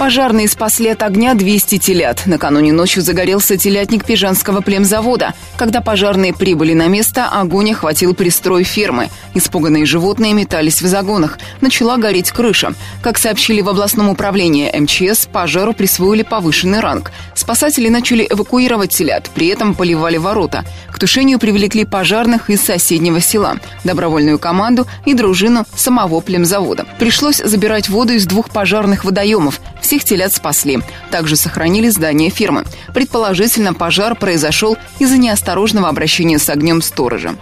Пожарные спасли от огня 200 телят. Накануне ночью загорелся телятник Пижанского племзавода. Когда пожарные прибыли на место, огонь охватил пристрой фермы. Испуганные животные метались в загонах. Начала гореть крыша. Как сообщили в областном управлении МЧС, пожару присвоили повышенный ранг. Спасатели начали эвакуировать телят, при этом поливали ворота. К тушению привлекли пожарных из соседнего села, добровольную команду и дружину самого племзавода. Пришлось забирать воду из двух пожарных водоемов. Всех телят спасли. Также сохранили здание фирмы. Предположительно, пожар произошел из-за неосторожного обращения с огнем сторожа.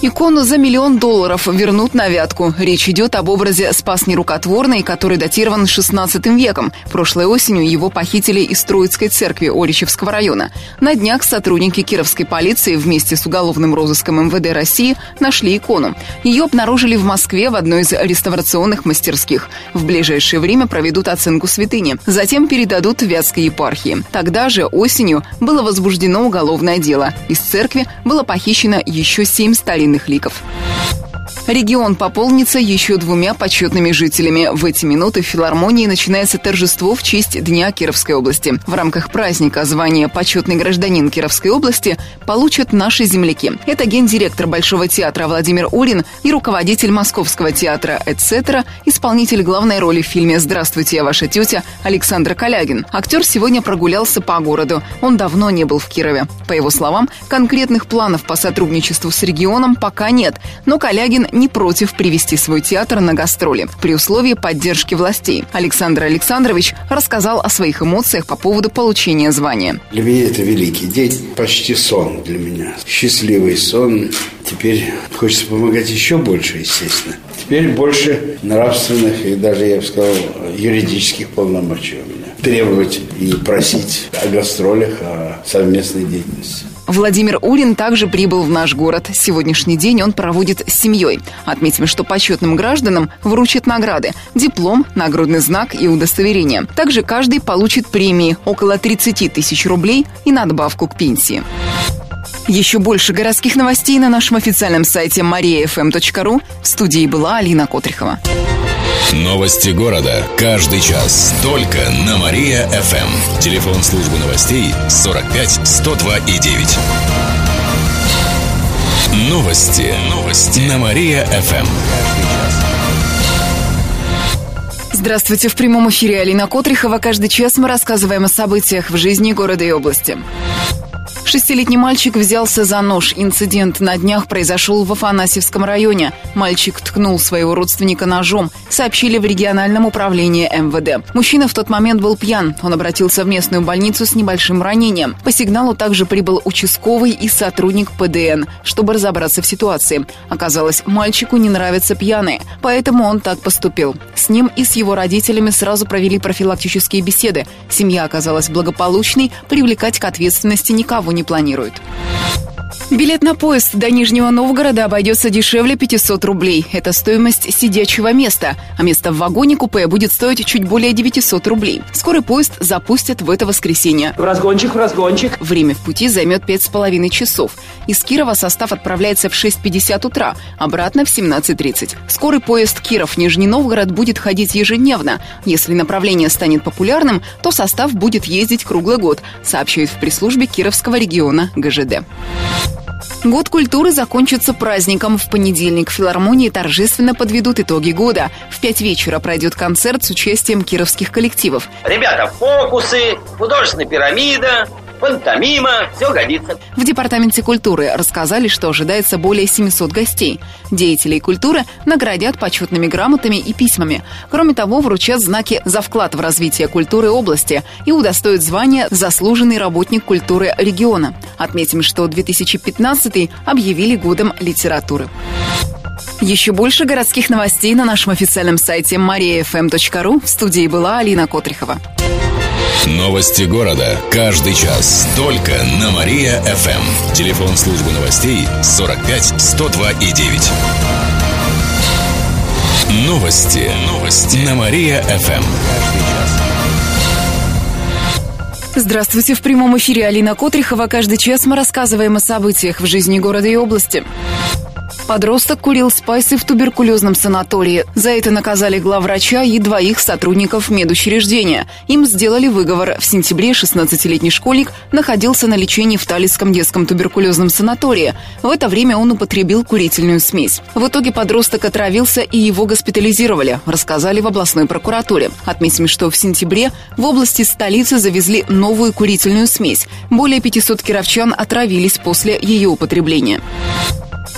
Икону за миллион долларов вернут на вятку. Речь идет об образе «Спас нерукотворный», который датирован XVI веком. Прошлой осенью его похитили из Троицкой церкви Оричевского района. На днях сотрудники Кировской полиции вместе с уголовным розыском МВД России нашли икону. Ее обнаружили в Москве в одной из реставрационных мастерских. В ближайшее время проведут оценку святыни. Затем передадут Вятской епархии. Тогда же осенью было возбуждено уголовное дело. Из церкви было похищено еще семь старинных ликов. Регион пополнится еще двумя почетными жителями. В эти минуты в филармонии начинается торжество в честь Дня Кировской области. В рамках праздника звание «Почетный гражданин Кировской области» получат наши земляки. Это гендиректор Большого театра Владимир Урин и руководитель Московского театра «Эцетера», исполнитель главной роли в фильме «Здравствуйте, я ваша тетя» Александр Калягин. Актер сегодня прогулялся по городу. Он давно не был в Кирове. По его словам, конкретных планов по сотрудничеству с регионом пока нет, но Калягин не против привести свой театр на гастроли при условии поддержки властей. Александр Александрович рассказал о своих эмоциях по поводу получения звания. Для меня это великий день, почти сон для меня. Счастливый сон. Теперь хочется помогать еще больше, естественно. Теперь больше нравственных и даже, я бы сказал, юридических полномочий у меня. Требовать и просить о гастролях, о совместной деятельности. Владимир Урин также прибыл в наш город. Сегодняшний день он проводит с семьей. Отметим, что почетным гражданам вручат награды, диплом, нагрудный знак и удостоверение. Также каждый получит премии около 30 тысяч рублей и надбавку к пенсии. Еще больше городских новостей на нашем официальном сайте mariafm.ru. В студии была Алина Котрихова. Новости города. Каждый час. Только на Мария-ФМ. Телефон службы новостей 45 102 и 9. Новости. Новости. На Мария-ФМ. Здравствуйте. В прямом эфире Алина Котрихова. Каждый час мы рассказываем о событиях в жизни города и области. Шестилетний мальчик взялся за нож. Инцидент на днях произошел в Афанасьевском районе. Мальчик ткнул своего родственника ножом, сообщили в региональном управлении МВД. Мужчина в тот момент был пьян. Он обратился в местную больницу с небольшим ранением. По сигналу также прибыл участковый и сотрудник ПДН, чтобы разобраться в ситуации. Оказалось, мальчику не нравятся пьяные, поэтому он так поступил. С ним и с его родителями сразу провели профилактические беседы. Семья оказалась благополучной, привлекать к ответственности никого не не планирует. Билет на поезд до Нижнего Новгорода обойдется дешевле 500 рублей. Это стоимость сидячего места, а место в вагоне купе будет стоить чуть более 900 рублей. Скорый поезд запустят в это воскресенье. В разгончик, в разгончик. Время в пути займет 5,5 часов. Из Кирова состав отправляется в 6.50 утра, обратно в 17.30. Скорый поезд Киров-Нижний Новгород будет ходить ежедневно. Если направление станет популярным, то состав будет ездить круглый год, сообщают в пресс-службе Кировского региона ГЖД. Год культуры закончится праздником. В понедельник в филармонии торжественно подведут итоги года. В пять вечера пройдет концерт с участием кировских коллективов. Ребята, фокусы, художественная пирамида, пантомима, все годится. В Департаменте культуры рассказали, что ожидается более 700 гостей. Деятелей культуры наградят почетными грамотами и письмами. Кроме того, вручат знаки за вклад в развитие культуры области и удостоят звания «Заслуженный работник культуры региона». Отметим, что 2015 объявили годом литературы. Еще больше городских новостей на нашем официальном сайте mariafm.ru. В студии была Алина Котрихова. Новости города. Каждый час. Только на Мария-ФМ. Телефон службы новостей 45 102 и 9. Новости. Новости. На Мария-ФМ. Здравствуйте, в прямом эфире Алина Котрихова. Каждый час мы рассказываем о событиях в жизни города и области. Подросток курил спайсы в туберкулезном санатории. За это наказали главврача и двоих сотрудников медучреждения. Им сделали выговор. В сентябре 16-летний школьник находился на лечении в Талицком детском туберкулезном санатории. В это время он употребил курительную смесь. В итоге подросток отравился и его госпитализировали, рассказали в областной прокуратуре. Отметим, что в сентябре в области столицы завезли новую курительную смесь. Более 500 кировчан отравились после ее употребления.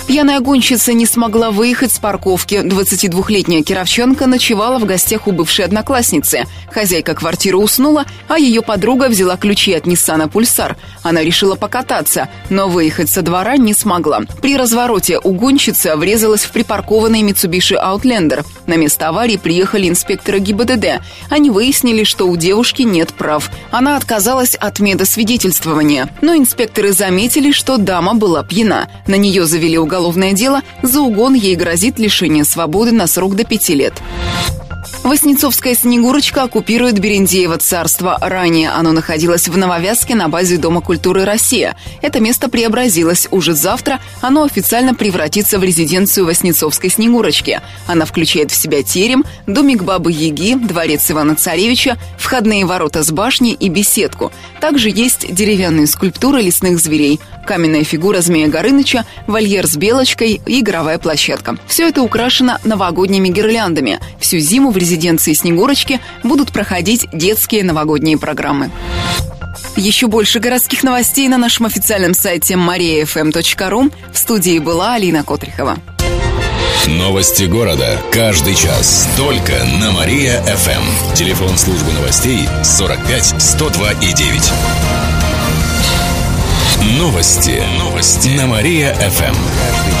Пьяная гонщица не смогла выехать с парковки. 22-летняя кировчанка ночевала в гостях у бывшей одноклассницы. Хозяйка квартиры уснула, а ее подруга взяла ключи от Ниссана Пульсар. Она решила покататься, но выехать со двора не смогла. При развороте у гонщицы врезалась в припаркованный Mitsubishi Outlander. На место аварии приехали инспекторы ГИБДД. Они выяснили, что у девушки нет прав. Она отказалась от медосвидетельствования. Но инспекторы заметили, что дама была пьяна. На нее завели уголовное дело, за угон ей грозит лишение свободы на срок до пяти лет. Воснецовская Снегурочка оккупирует Берендеево царство. Ранее оно находилось в Нововязке на базе Дома культуры «Россия». Это место преобразилось. Уже завтра оно официально превратится в резиденцию Воснецовской Снегурочки. Она включает в себя терем, домик Бабы-Яги, дворец Ивана-Царевича, входные ворота с башней и беседку. Также есть деревянные скульптуры лесных зверей, каменная фигура Змея Горыныча, вольер с белочкой и игровая площадка. Все это украшено новогодними гирляндами. Всю зиму в резиденции резиденции Снегурочки будут проходить детские новогодние программы. Еще больше городских новостей на нашем официальном сайте mariafm.ru. В студии была Алина Котрихова. Новости города. Каждый час. Только на Мария-ФМ. Телефон службы новостей 45 102 и 9. Новости. Новости. На Мария-ФМ. Каждый.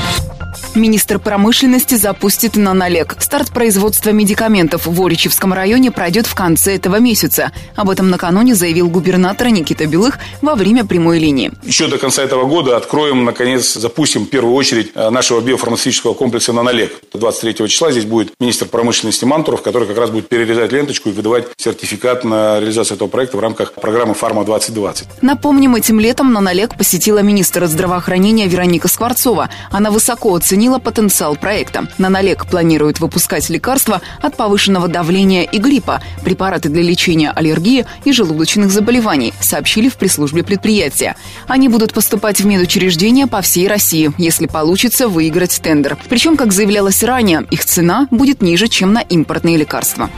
Министр промышленности запустит нанолек. Старт производства медикаментов в Оричевском районе пройдет в конце этого месяца. Об этом накануне заявил губернатор Никита Белых во время прямой линии. Еще до конца этого года откроем, наконец, запустим в первую очередь э, нашего биофармацевтического комплекса «Нанолек». 23 числа здесь будет министр промышленности Мантуров, который как раз будет перерезать ленточку и выдавать сертификат на реализацию этого проекта в рамках программы «Фарма-2020». Напомним, этим летом «Нанолек» посетила министра здравоохранения Вероника Скворцова. Она высоко оценила оценила потенциал проекта. Нанолек планирует выпускать лекарства от повышенного давления и гриппа, препараты для лечения аллергии и желудочных заболеваний, сообщили в пресс-службе предприятия. Они будут поступать в медучреждения по всей России, если получится выиграть тендер. Причем, как заявлялось ранее, их цена будет ниже, чем на импортные лекарства.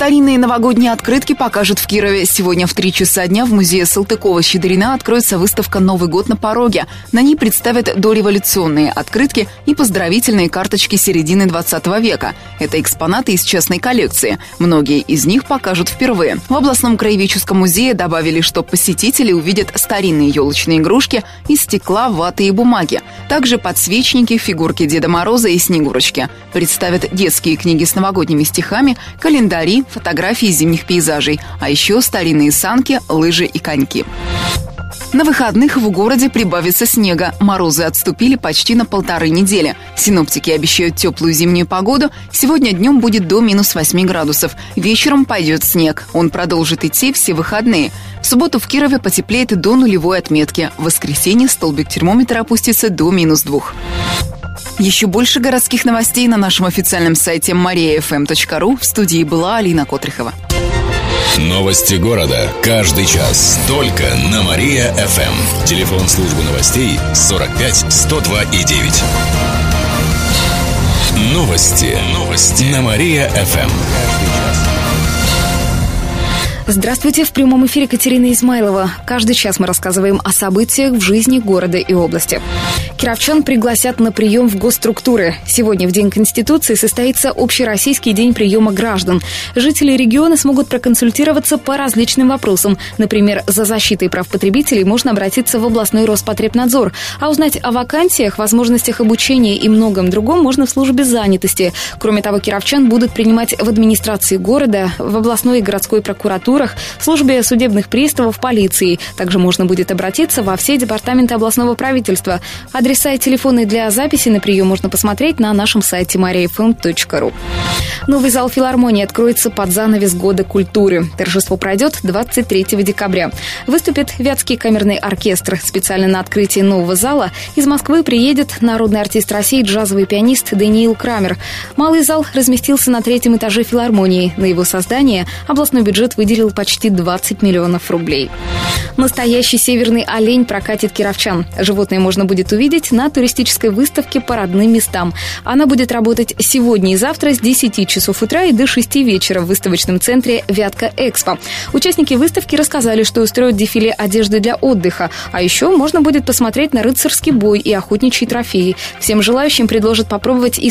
Старинные новогодние открытки покажут в Кирове. Сегодня в 3 часа дня в музее Салтыкова-Щедрина откроется выставка «Новый год на пороге». На ней представят дореволюционные открытки и поздравительные карточки середины 20 века. Это экспонаты из частной коллекции. Многие из них покажут впервые. В областном краеведческом музее добавили, что посетители увидят старинные елочные игрушки из стекла, ваты и бумаги. Также подсвечники, фигурки Деда Мороза и Снегурочки. Представят детские книги с новогодними стихами, календари, фотографии зимних пейзажей, а еще старинные санки, лыжи и коньки. На выходных в городе прибавится снега. Морозы отступили почти на полторы недели. Синоптики обещают теплую зимнюю погоду. Сегодня днем будет до минус 8 градусов. Вечером пойдет снег. Он продолжит идти все выходные. В субботу в Кирове потеплеет до нулевой отметки. В воскресенье столбик термометра опустится до минус 2. Еще больше городских новостей на нашем официальном сайте mariafm.ru. В студии была Алина Котрихова. Новости города. Каждый час. Только на Мария-ФМ. Телефон службы новостей 45 102 и 9. Новости. Новости. На Мария-ФМ. Здравствуйте, в прямом эфире Катерина Измайлова. Каждый час мы рассказываем о событиях в жизни города и области. Кировчан пригласят на прием в госструктуры. Сегодня, в День Конституции, состоится Общероссийский день приема граждан. Жители региона смогут проконсультироваться по различным вопросам. Например, за защитой прав потребителей можно обратиться в областной Роспотребнадзор. А узнать о вакансиях, возможностях обучения и многом другом можно в службе занятости. Кроме того, кировчан будут принимать в администрации города, в областной и городской прокуратурах, службе судебных приставов, полиции. Также можно будет обратиться во все департаменты областного правительства. Адрес Адреса и телефоны для записи на прием можно посмотреть на нашем сайте mariafm.ru. Новый зал филармонии откроется под занавес Года культуры. Торжество пройдет 23 декабря. Выступит Вятский камерный оркестр. Специально на открытие нового зала из Москвы приедет народный артист России, джазовый пианист Даниил Крамер. Малый зал разместился на третьем этаже филармонии. На его создание областной бюджет выделил почти 20 миллионов рублей. Настоящий северный олень прокатит кировчан. Животное можно будет увидеть на туристической выставке по родным местам. Она будет работать сегодня и завтра с 10 часов утра и до 6 вечера в выставочном центре «Вятка Экспо». Участники выставки рассказали, что устроят дефиле одежды для отдыха. А еще можно будет посмотреть на рыцарский бой и охотничьи трофеи. Всем желающим предложат попробовать и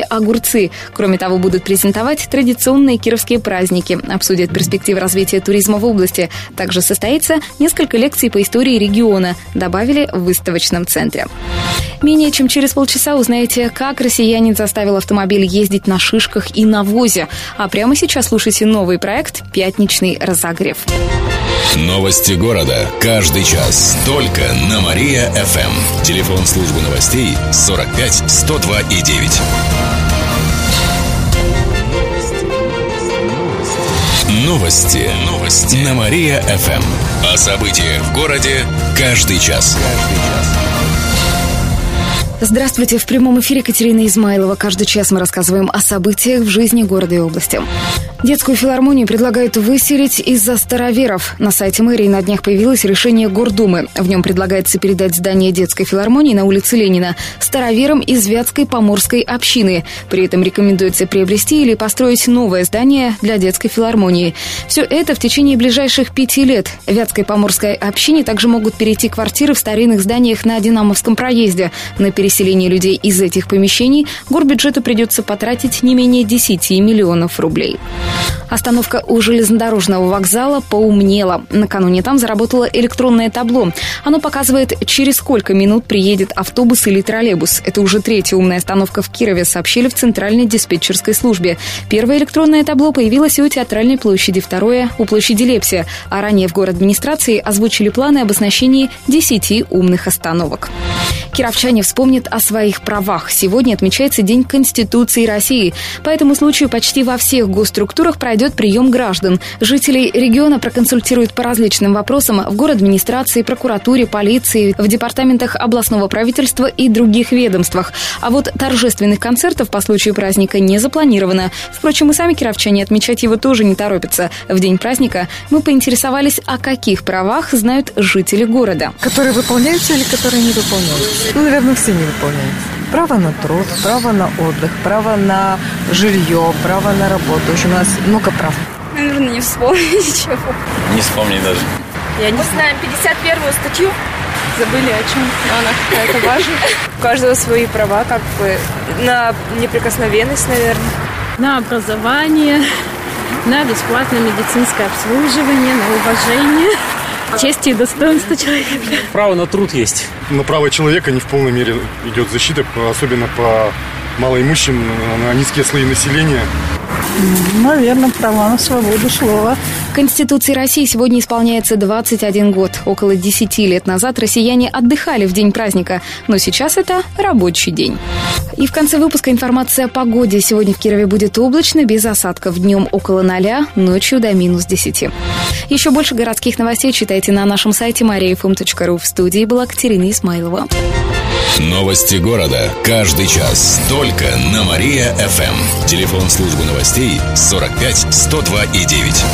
огурцы. Кроме того, будут презентовать традиционные кировские праздники, обсудят перспективы развития туризма в области. Также состоится несколько лекций по истории региона, добавили в выставочном центре. Менее чем через полчаса узнаете, как россиянин заставил автомобиль ездить на шишках и навозе. А прямо сейчас слушайте новый проект «Пятничный разогрев». Новости города. Каждый час. Только на Мария-ФМ. Телефон службы новостей 45 102 и 9. Новости. Новости. На Мария-ФМ. О событиях в городе каждый час. Каждый час. Здравствуйте. В прямом эфире Катерина Измайлова. Каждый час мы рассказываем о событиях в жизни города и области. Детскую филармонию предлагают выселить из-за староверов. На сайте мэрии на днях появилось решение Гордумы. В нем предлагается передать здание детской филармонии на улице Ленина староверам из Вятской поморской общины. При этом рекомендуется приобрести или построить новое здание для детской филармонии. Все это в течение ближайших пяти лет. Вятской поморской общине также могут перейти квартиры в старинных зданиях на Динамовском проезде. На переселение людей из этих помещений горбюджету придется потратить не менее 10 миллионов рублей. Остановка у железнодорожного вокзала поумнела. Накануне там заработало электронное табло. Оно показывает, через сколько минут приедет автобус или троллейбус. Это уже третья умная остановка в Кирове, сообщили в Центральной диспетчерской службе. Первое электронное табло появилось у Театральной площади, второе – у площади Лепсия. А ранее в город администрации озвучили планы об оснащении 10 умных остановок. Кировчане вспомнят о своих правах. Сегодня отмечается День Конституции России. По этому случаю почти во всех госструктурах пройдет прием граждан. Жителей региона проконсультируют по различным вопросам в город администрации, прокуратуре, полиции, в департаментах областного правительства и других ведомствах. А вот торжественных концертов по случаю праздника не запланировано. Впрочем, и сами кировчане отмечать его тоже не торопятся. В день праздника мы поинтересовались, о каких правах знают жители города. Которые выполняются или которые не выполняются? Ну, наверное, все не выполняются. Право на труд, право на отдых, право на жилье, право на работу. В общем, у нас много прав. Наверное, не вспомню ничего. Не вспомню даже. Я не знаю, 51-ю статью забыли о чем, но она какая-то важная. У каждого свои права, как бы на неприкосновенность, наверное. На образование, на бесплатное медицинское обслуживание, на уважение чести и достоинства человека. Право на труд есть. На право человека не в полной мере идет защита, особенно по малоимущим, на низкие слои населения. Наверное, права на свободу слова. Конституции России сегодня исполняется 21 год. Около 10 лет назад россияне отдыхали в день праздника, но сейчас это рабочий день. И в конце выпуска информация о погоде. Сегодня в Кирове будет облачно, без осадков. Днем около ноля, ночью до минус 10. Еще больше городских новостей читайте на нашем сайте mariafm.ru. В студии была Катерина Исмайлова. Новости города. Каждый час. Только на Мария-ФМ. Телефон службы новостей 45 102 и 9.